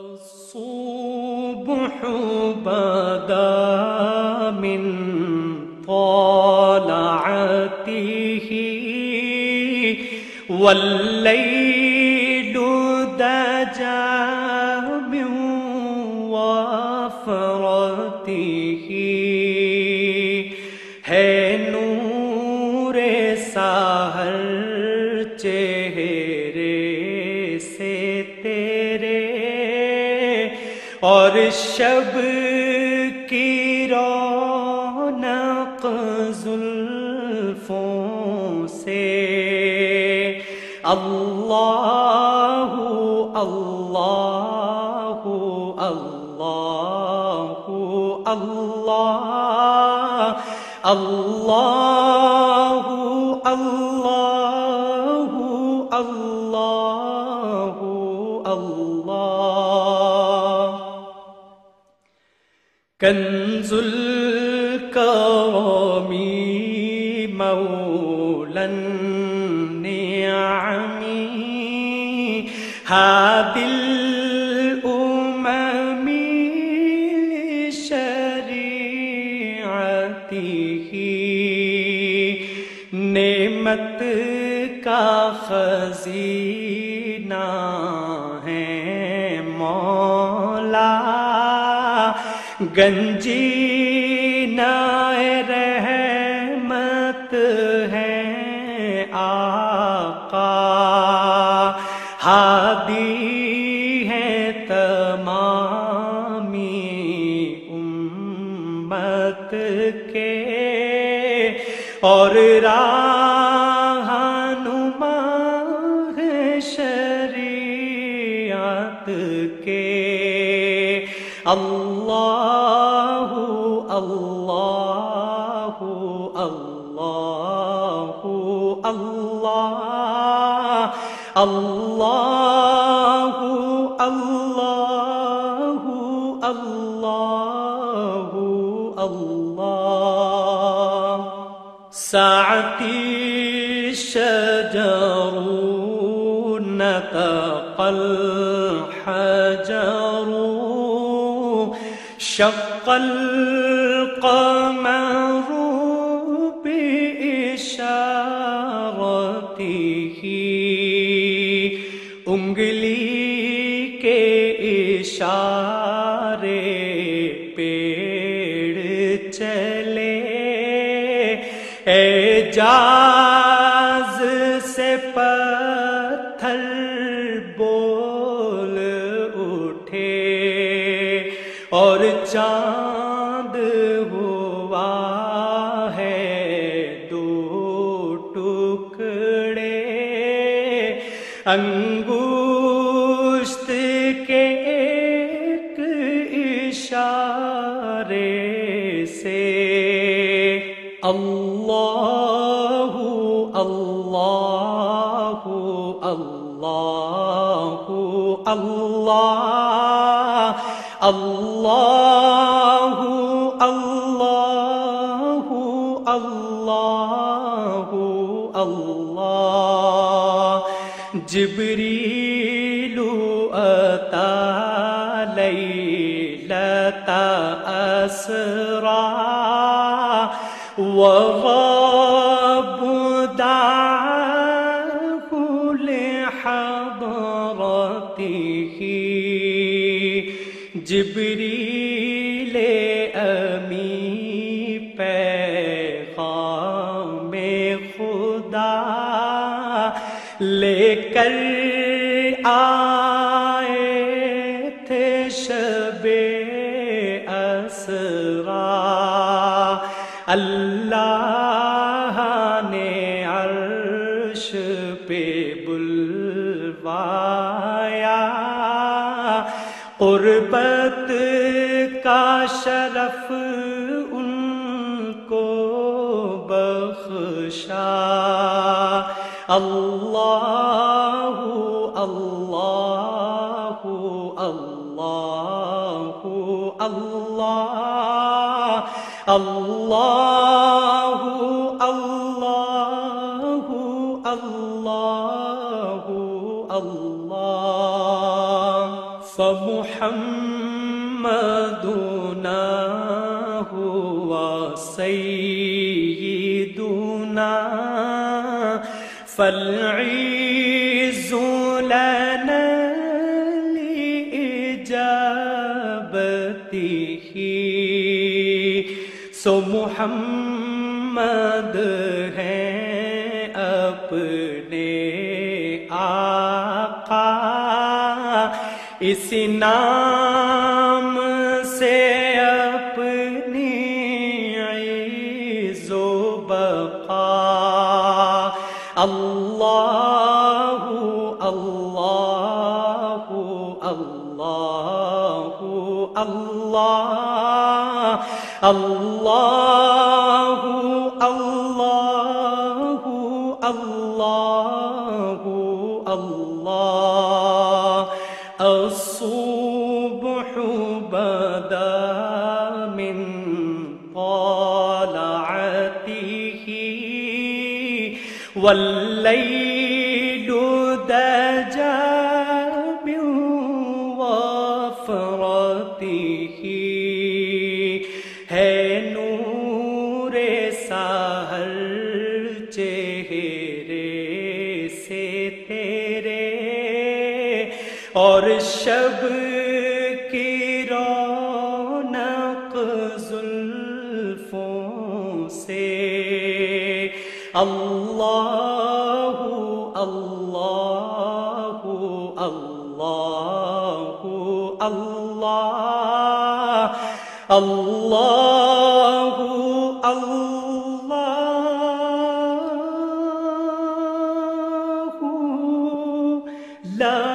الصبح بدا من طلعته والليل دجا من وفرته ہے نور ساحر چہرے اور شب کی رونق زلفوں سے اللہ اللہ اللہ اللہ اللہ کنز الکرم مولا النعم. هذه الأمم لشريعته نعمت کا خزینہ گنجی نائے رحمت ہے آقا، ہادی ہے تمامی امت کے۔ اور رہنما ہے شریعت کے۔ الله الله الله الله الله الله الله الله ساعتي الشجر نطق الحجر. شق القمر بإشارته. انگلی کے اشارے پیڑ چلے۔ اعجاز انگوشت کے ایک اشارے سے۔ اللہ اللہ اللہ اللہ اللہ اللہ جبريل أتى ليلة أسرى وغاب دعاه لحضرته. جبريل أمين کر آئے تھے شب اسرا۔ اللہ نے عرش پہ بلوایا۔ قربت کا شرف ان کو بخشا۔ اللہ الله الله الله الله فمحمدنا هو سيدنا فالعيد سو محمد ہے اپنے آقا۔ اس نام سے اپنی عز و بقا۔ اللہ الله الله الله الله الله الصبح بدا من طالعته والليل دجا سے تیرے اور شب کی رونق زلفوں سے۔ اللہ اللہ اللہ اللہ اللہ love.